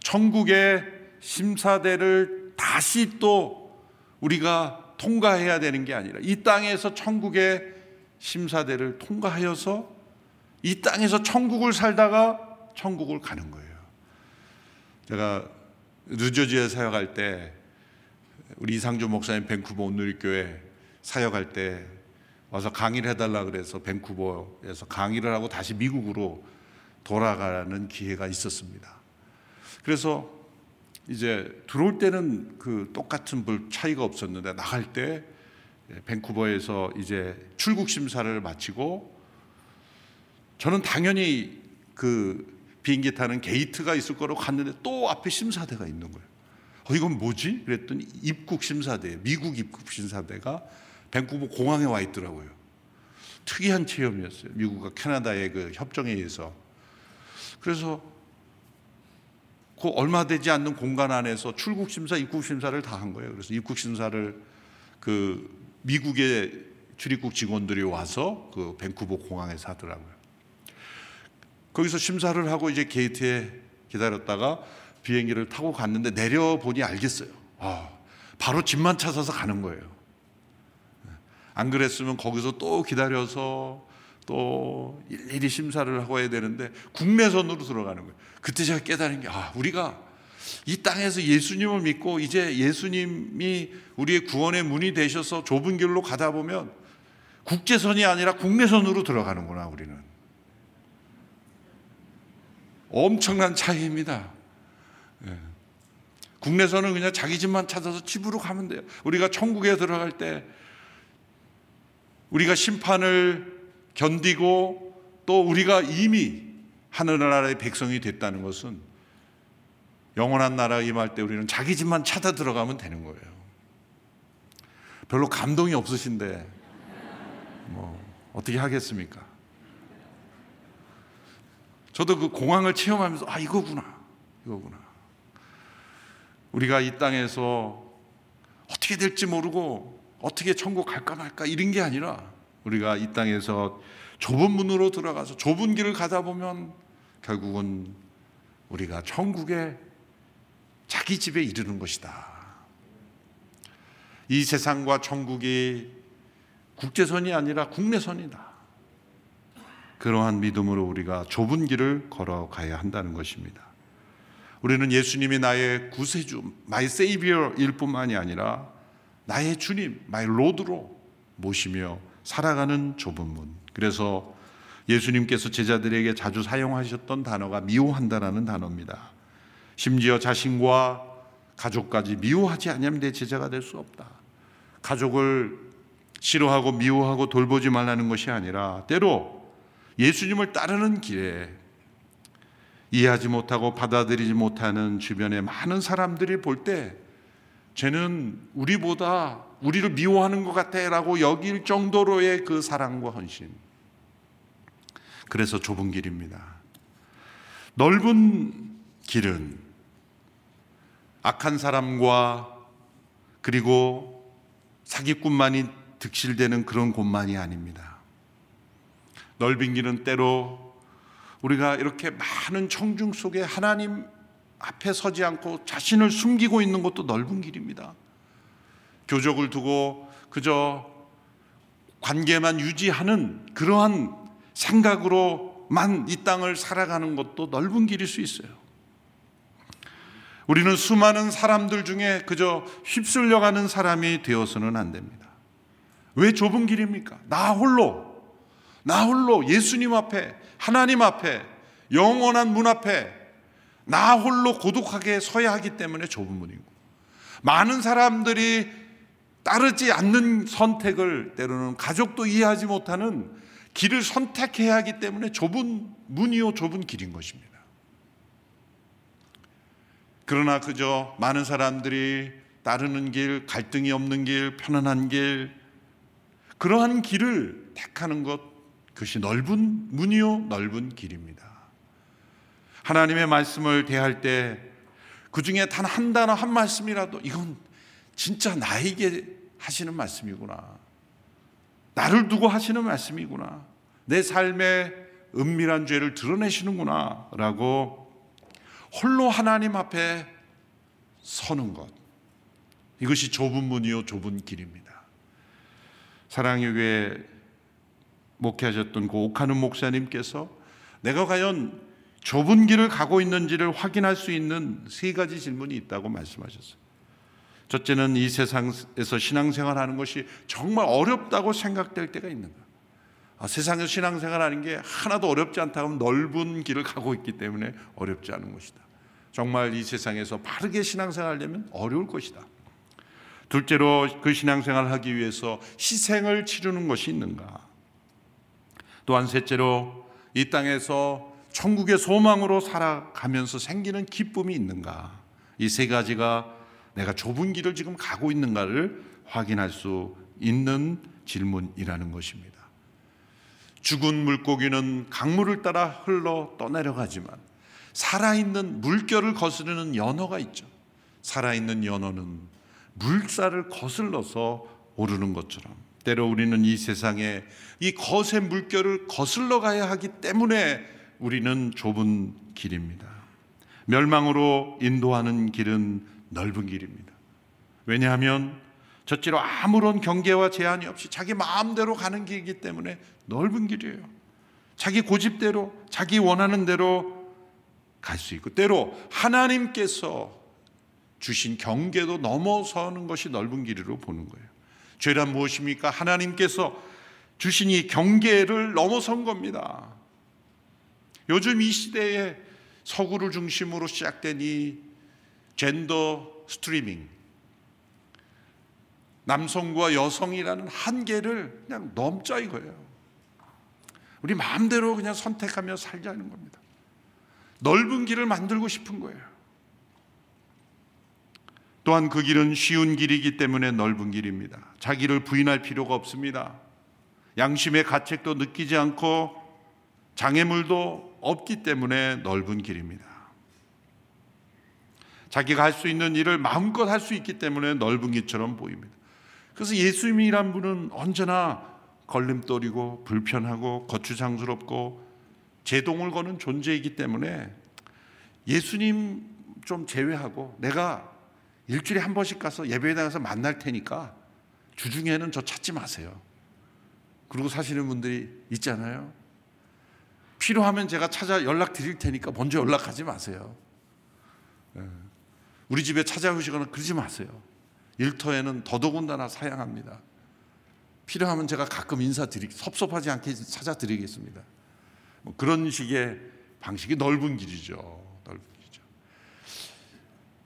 천국의 심사대를 다시 또 우리가 통과해야 되는 게 아니라 이 땅에서 천국의 심사대를 통과하여서 이 땅에서 천국을 살다가 천국을 가는 거예요. 제가 뉴저지에 사역할 때 우리 이상조 목사님 밴쿠버 온누리교회 사역할 때 와서 강의를 해달라 그래서 밴쿠버에서 강의를 하고 다시 미국으로 돌아가는 기회가 있었습니다. 그래서 이제 들어올 때는 그 똑같은 불 차이가 없었는데 나갈 때 밴쿠버에서 이제 출국 심사를 마치고 저는 당연히 그 비행기 타는 게이트가 있을 거로 갔는데 또 앞에 심사대가 있는 거예요. 어, 이건 뭐지? 그랬더니 입국 심사대, 미국 입국 심사대가 밴쿠버 공항에 와 있더라고요. 특이한 체험이었어요. 미국과 캐나다의 그 협정에 의해서. 그래서 그 얼마 되지 않는 공간 안에서 출국 심사, 입국 심사를 다 한 거예요. 그래서 입국 심사를 그 미국의 출입국 직원들이 와서 그 밴쿠버 공항에서 하더라고요. 거기서 심사를 하고 이제 게이트에 기다렸다가 비행기를 타고 갔는데 내려보니 알겠어요. 아, 바로 집만 찾아서 가는 거예요. 안 그랬으면 거기서 또 기다려서 또 일일이 심사를 하고 해야 되는데 국내선으로 들어가는 거예요. 그때 제가 깨달은 게, 아, 우리가 이 땅에서 예수님을 믿고 이제 예수님이 우리의 구원의 문이 되셔서 좁은 길로 가다 보면 국제선이 아니라 국내선으로 들어가는구나, 우리는. 엄청난 차이입니다. 예. 국내선은 그냥 자기 집만 찾아서 집으로 가면 돼요. 우리가 천국에 들어갈 때 우리가 심판을 견디고 또 우리가 이미 하늘나라의 백성이 됐다는 것은 영원한 나라 임할 때 우리는 자기 집만 찾아 들어가면 되는 거예요. 별로 감동이 없으신데 뭐 어떻게 하겠습니까? 저도 그 공항을 체험하면서 아 이거구나 이거구나 우리가 이 땅에서 어떻게 될지 모르고 어떻게 천국 갈까 말까 이런 게 아니라 우리가 이 땅에서 좁은 문으로 들어가서 좁은 길을 가다 보면 결국은 우리가 천국에 자기 집에 이르는 것이다. 이 세상과 천국이 국제선이 아니라 국내선이다. 그러한 믿음으로 우리가 좁은 길을 걸어가야 한다는 것입니다. 우리는 예수님이 나의 구세주, my Savior일 뿐만이 아니라 나의 주님, my Lord로 모시며 살아가는 좁은 문. 그래서 예수님께서 제자들에게 자주 사용하셨던 단어가 미워한다라는 단어입니다. 심지어 자신과 가족까지 미워하지 않으면 내 제자가 될 수 없다. 가족을 싫어하고 미워하고 돌보지 말라는 것이 아니라 때로 예수님을 따르는 길에 이해하지 못하고 받아들이지 못하는 주변의 많은 사람들이 볼 때 쟤는 우리보다 우리를 미워하는 것 같아라고 여길 정도로의 그 사랑과 헌신. 그래서 좁은 길입니다. 넓은 길은 악한 사람과 그리고 사기꾼만이 득실되는 그런 곳만이 아닙니다. 넓은 길은 때로 우리가 이렇게 많은 청중 속에 하나님 앞에 서지 않고 자신을 숨기고 있는 것도 넓은 길입니다. 교족을 두고 그저 관계만 유지하는 그러한 생각으로만 이 땅을 살아가는 것도 넓은 길일 수 있어요. 우리는 수많은 사람들 중에 그저 휩쓸려가는 사람이 되어서는 안 됩니다. 왜 좁은 길입니까? 나 홀로 나 홀로 예수님 앞에, 하나님 앞에, 영원한 문 앞에 나 홀로 고독하게 서야 하기 때문에 좁은 문이고 많은 사람들이 따르지 않는 선택을 때로는 가족도 이해하지 못하는 길을 선택해야 하기 때문에 좁은 문이요 좁은 길인 것입니다. 그러나 그저 많은 사람들이 따르는 길, 갈등이 없는 길, 편안한 길, 그러한 길을 택하는 것 그것이 넓은 문이요 넓은 길입니다. 하나님의 말씀을 대할 때 그 중에 단 한 단어 한 말씀이라도 이건 진짜 나에게 하시는 말씀이구나. 나를 두고 하시는 말씀이구나. 내 삶의 은밀한 죄를 드러내시는구나. 라고 홀로 하나님 앞에 서는 것. 이것이 좁은 문이요, 좁은 길입니다. 사랑의 교회 목회하셨던 그 오카는 목사님께서 내가 과연 좁은 길을 가고 있는지를 확인할 수 있는 세 가지 질문이 있다고 말씀하셨어요. 첫째는 이 세상에서 신앙생활 하는 것이 정말 어렵다고 생각될 때가 있는가? 아, 세상에서 신앙생활하는 게 하나도 어렵지 않다고 하면 넓은 길을 가고 있기 때문에 어렵지 않은 것이다. 정말 이 세상에서 바르게 신앙생활하려면 어려울 것이다. 둘째로 그 신앙생활을 하기 위해서 희생을 치르는 것이 있는가? 또한 셋째로 이 땅에서 천국의 소망으로 살아가면서 생기는 기쁨이 있는가? 이 세 가지가 내가 좁은 길을 지금 가고 있는가를 확인할 수 있는 질문이라는 것입니다. 죽은 물고기는 강물을 따라 흘러 떠내려가지만 살아있는 물결을 거스르는 연어가 있죠. 살아있는 연어는 물살을 거슬러서 오르는 것처럼 때로 우리는 이 세상에 이 거센 물결을 거슬러 가야 하기 때문에 우리는 좁은 길입니다. 멸망으로 인도하는 길은 넓은 길입니다. 왜냐하면 저찌로 아무런 경계와 제한이 없이 자기 마음대로 가는 길이기 때문에 넓은 길이에요. 자기 고집대로, 자기 원하는 대로 갈 수 있고, 때로 하나님께서 주신 경계도 넘어서는 것이 넓은 길이로 보는 거예요. 죄란 무엇입니까? 하나님께서 주신 이 경계를 넘어선 겁니다. 요즘 이 시대에 서구를 중심으로 시작된 이 젠더 스트리밍 남성과 여성이라는 한계를 그냥 넘자 이거예요. 우리 마음대로 그냥 선택하며 살자는 겁니다. 넓은 길을 만들고 싶은 거예요. 또한 그 길은 쉬운 길이기 때문에 넓은 길입니다. 자기를 부인할 필요가 없습니다. 양심의 가책도 느끼지 않고 장애물도 없기 때문에 넓은 길입니다. 자기가 할 수 있는 일을 마음껏 할 수 있기 때문에 넓은 길처럼 보입니다. 그래서 예수님이란 분은 언제나 걸림돌이고 불편하고 거추장스럽고 제동을 거는 존재이기 때문에 예수님 좀 제외하고 내가 일주일에 한 번씩 가서 예배에 나가서 만날 테니까 주중에는 저 찾지 마세요. 그리고 사시는 분들이 있잖아요. 필요하면 제가 찾아 연락 드릴 테니까 먼저 연락하지 마세요. 예. 우리 집에 찾아오시거나 그러지 마세요. 일터에는 더더군다나 사양합니다. 필요하면 제가 가끔 인사드리, 섭섭하지 않게 찾아드리겠습니다. 뭐 그런 식의 방식이 넓은 길이죠. 넓은 길이죠.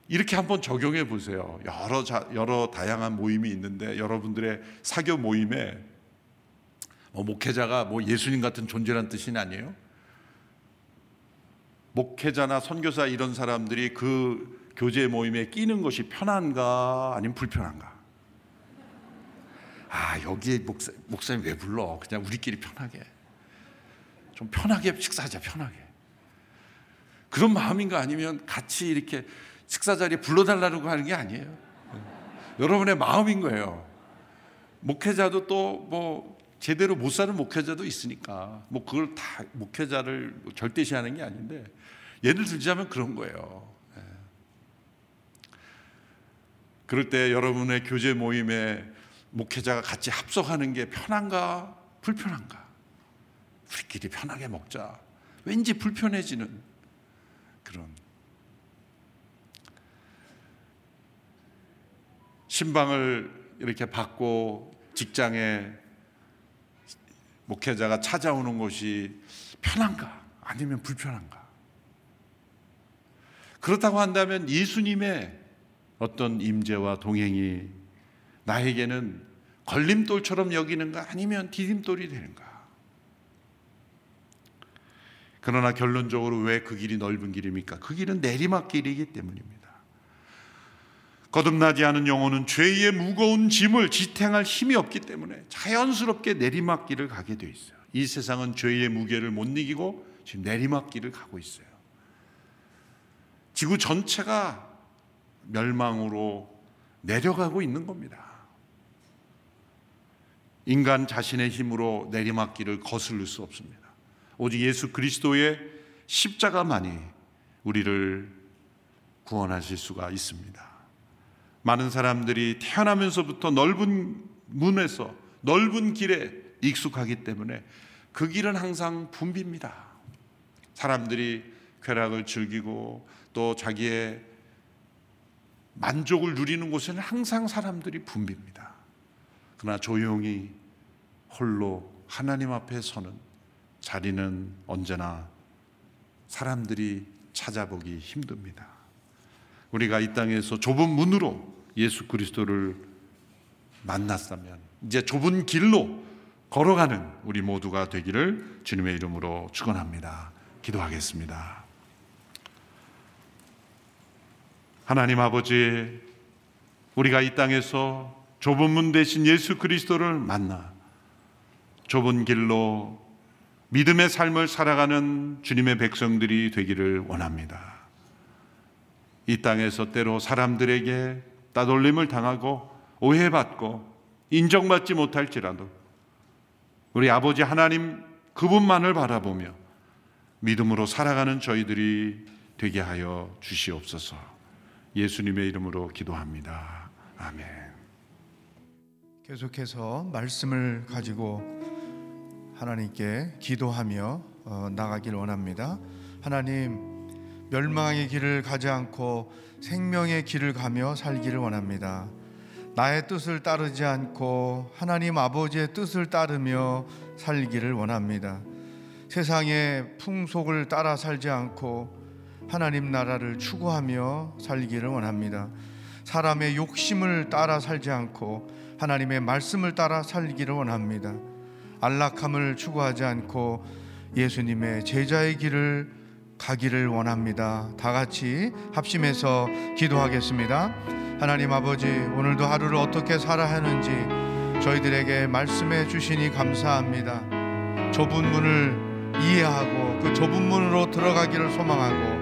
이렇게 한번 적용해 보세요. 여러 자, 여러 다양한 모임이 있는데 여러분들의 사교 모임에 뭐 목회자가 뭐 예수님 같은 존재란 뜻이 아니에요. 목회자나 선교사 이런 사람들이 그 교제 모임에 끼는 것이 편한가 아니면 불편한가? 아 여기에 목사, 목사님 왜 불러? 그냥 우리끼리 편하게 좀 편하게 식사하자 편하게 그런 마음인가 아니면 같이 이렇게 식사 자리에 불러달라고 하는 게 아니에요. 여러분의 마음인 거예요. 목회자도 또 뭐 제대로 못 사는 목회자도 있으니까 뭐 그걸 다 목회자를 절대시하는 게 아닌데 예를 들자면 그런 거예요. 예. 그럴 때 여러분의 교제 모임에 목회자가 같이 합석하는 게 편한가 불편한가? 우리끼리 편하게 먹자. 왠지 불편해지는 그런 신방을 이렇게 받고 직장에 목회자가 찾아오는 곳이 편한가 아니면 불편한가? 그렇다고 한다면 예수님의 어떤 임재와 동행이 나에게는 걸림돌처럼 여기는가 아니면 디딤돌이 되는가? 그러나 결론적으로 왜 그 길이 넓은 길입니까? 그 길은 내리막길이기 때문입니다. 거듭나지 않은 영혼은 죄의 무거운 짐을 지탱할 힘이 없기 때문에 자연스럽게 내리막길을 가게 돼 있어요. 이 세상은 죄의 무게를 못 이기고 지금 내리막길을 가고 있어요. 지구 전체가 멸망으로 내려가고 있는 겁니다. 인간 자신의 힘으로 내리막길을 거슬릴 수 없습니다. 오직 예수 그리스도의 십자가만이 우리를 구원하실 수가 있습니다. 많은 사람들이 태어나면서부터 넓은 문에서 넓은 길에 익숙하기 때문에 그 길은 항상 붐빕니다. 사람들이 쾌락을 즐기고 또 자기의 만족을 누리는 곳에는 항상 사람들이 붐빕니다. 그러나 조용히 홀로 하나님 앞에 서는 자리는 언제나 사람들이 찾아보기 힘듭니다. 우리가 이 땅에서 좁은 문으로 예수 그리스도를 만났다면 이제 좁은 길로 걸어가는 우리 모두가 되기를 주님의 이름으로 축원합니다. 기도하겠습니다. 하나님 아버지 우리가 이 땅에서 좁은 문 대신 예수 그리스도를 만나 좁은 길로 믿음의 삶을 살아가는 주님의 백성들이 되기를 원합니다. 이 땅에서 때로 사람들에게 따돌림을 당하고 오해받고 인정받지 못할지라도 우리 아버지 하나님 그분만을 바라보며 믿음으로 살아가는 저희들이 되게 하여 주시옵소서. 예수님의 이름으로 기도합니다. 아멘. 계속해서 말씀을 가지고 하나님께 기도하며 어, 나가길 원합니다. 하나님 멸망의 길을 가지 않고 생명의 길을 가며 살기를 원합니다. 나의 뜻을 따르지 않고 하나님 아버지의 뜻을 따르며 살기를 원합니다. 세상의 풍속을 따라 살지 않고 하나님 나라를 추구하며 살기를 원합니다. 사람의 욕심을 따라 살지 않고 하나님의 말씀을 따라 살기를 원합니다. 안락함을 추구하지 않고 예수님의 제자의 길을 가기를 원합니다. 다 같이 합심해서 기도하겠습니다. 하나님 아버지, 오늘도 하루를 어떻게 살아야 하는지 저희들에게 말씀해 주시니 감사합니다. 좁은 문을 이해하고 그 좁은 문으로 들어가기를 소망하고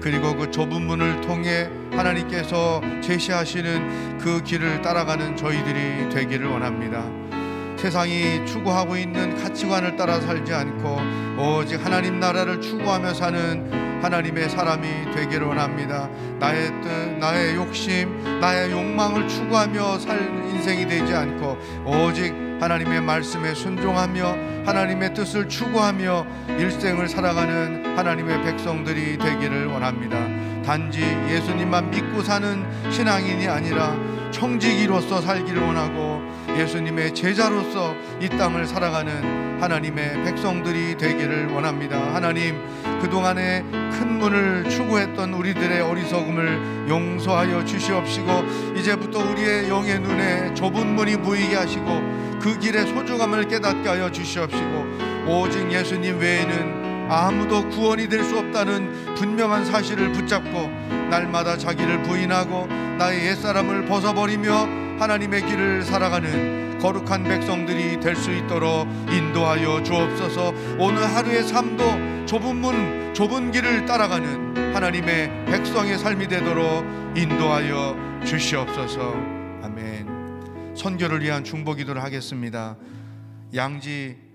그리고 그 좁은 문을 통해 하나님께서 제시하시는 그 길을 따라가는 저희들이 되기를 원합니다. 세상이 추구하고 있는 가치관을 따라 살지 않고 오직 하나님 나라를 추구하며 사는 하나님의 사람이 되기를 원합니다. 나의 뜻, 나의 욕심, 나의 욕망을 추구하며 살 인생이 되지 않고 오직 하나님의 말씀에 순종하며 하나님의 뜻을 추구하며 일생을 살아가는 하나님의 백성들이 되기를 원합니다. 단지 예수님만 믿고 사는 신앙인이 아니라 청지기로서 살기를 원하고 예수님의 제자로서 이 땅을 살아가는 하나님의 백성들이 되기를 원합니다. 하나님, 그동안에 큰 문을 추구했던 우리들의 어리석음을 용서하여 주시옵시고 이제부터 우리의 영의 눈에 좁은 문이 보이게 하시고 그 길의 소중함을 깨닫게 하여 주시옵시고 오직 예수님 외에는 아무도 구원이 될 수 없다는 분명한 사실을 붙잡고 날마다 자기를 부인하고 나의 옛사람을 벗어버리며 하나님의 길을 살아가는 거룩한 백성들이 될 수 있도록 인도하여 주옵소서. 오늘 하루의 삶도 좁은 문, 좁은 길을 따라가는 하나님의 백성의 삶이 되도록 인도하여 주시옵소서. 아멘. 선교를 위한 중보 기도를 하겠습니다. 양지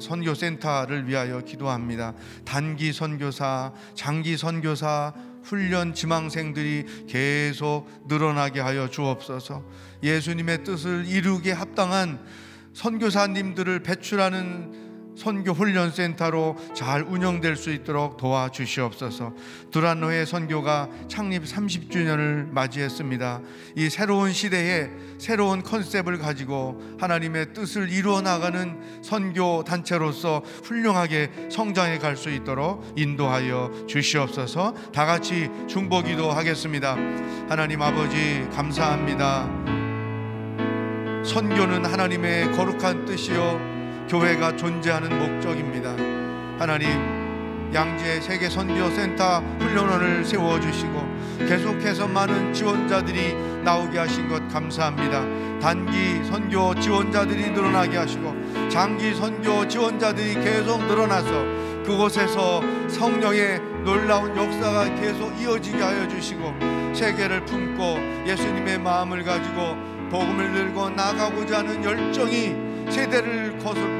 선교센터를 위하여 기도합니다. 단기 선교사, 장기 선교사, 훈련 지망생들이 계속 늘어나게 하여 주옵소서. 예수님의 뜻을 이루게 합당한 선교사님들을 배출하는 선교 훈련 센터로 잘 운영될 수 있도록 도와주시옵소서. 두란노의 선교가 창립 30주년을 맞이했습니다. 이 새로운 시대에 새로운 컨셉을 가지고 하나님의 뜻을 이루어 나가는 선교 단체로서 훌륭하게 성장해 갈 수 있도록 인도하여 주시옵소서. 다 같이 중보기도 하겠습니다. 하나님 아버지 감사합니다. 선교는 하나님의 거룩한 뜻이요 교회가 존재하는 목적입니다. 하나님 양재 세계 선교 센터 훈련원을 세워 주시고 계속해서 많은 지원자들이 나오게 하신 것 감사합니다. 단기 선교 지원자들이 늘어나게 하시고 장기 선교 지원자들이 계속 늘어나서 그곳에서 성령의 놀라운 역사가 계속 이어지게 하여 주시고 세계를 품고 예수님의 마음을 가지고 복음을 들고 나가고자 하는 열정이 세대를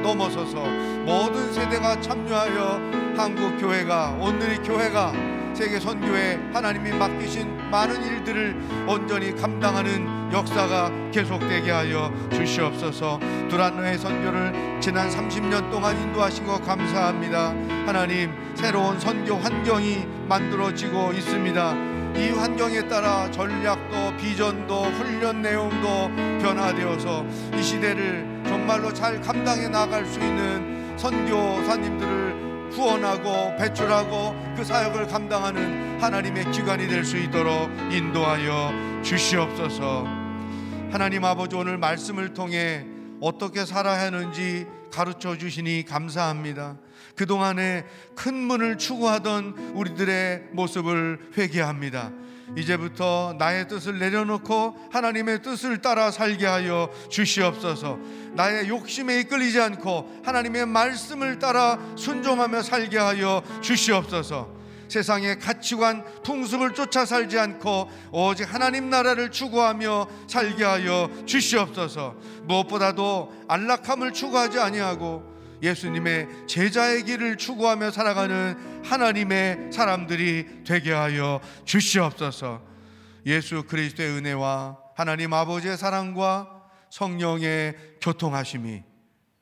넘어서서 모든 세대가 참여하여 한국 교회가 오늘의 교회가 세계 선교에 하나님이 맡기신 많은 일들을 온전히 감당하는 역사가 계속되게 하여 주시옵소서. 두란노의 선교를 지난 30년 동안 인도하신 것 감사합니다. 하나님 새로운 선교 환경이 만들어지고 있습니다. 이 환경에 따라 전략도 비전도 훈련 내용도 변화되어서 이 시대를 정말로 잘 감당해 나갈 수 있는 선교사님들을 후원하고 배출하고 그 사역을 감당하는 하나님의 기관이 될 수 있도록 인도하여 주시옵소서. 하나님 아버지 오늘 말씀을 통해 어떻게 살아야 하는지 가르쳐 주시니 감사합니다. 그동안에 큰 문을 추구하던 우리들의 모습을 회개합니다. 이제부터 나의 뜻을 내려놓고 하나님의 뜻을 따라 살게 하여 주시옵소서. 나의 욕심에 이끌리지 않고 하나님의 말씀을 따라 순종하며 살게 하여 주시옵소서. 세상의 가치관, 풍습을 쫓아 살지 않고 오직 하나님 나라를 추구하며 살게 하여 주시옵소서. 무엇보다도 안락함을 추구하지 아니하고 예수님의 제자의 길을 추구하며 살아가는 하나님의 사람들이 되게 하여 주시옵소서. 예수 그리스도의 은혜와 하나님 아버지의 사랑과 성령의 교통하심이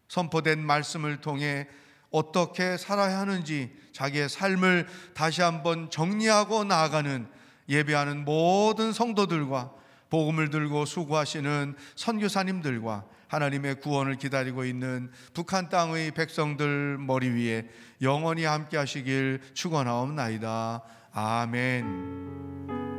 선포된 말씀을 통해 어떻게 살아야 하는지 자기의 삶을 다시 한번 정리하고 나아가는 예배하는 모든 성도들과 복음을 들고 수고하시는 선교사님들과 하나님의 구원을 기다리고 있는 북한 땅의 백성들 머리 위에 영원히 함께 하시길 축원하옵나이다. 아멘.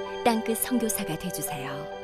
땅끝 성교사가 되주세요.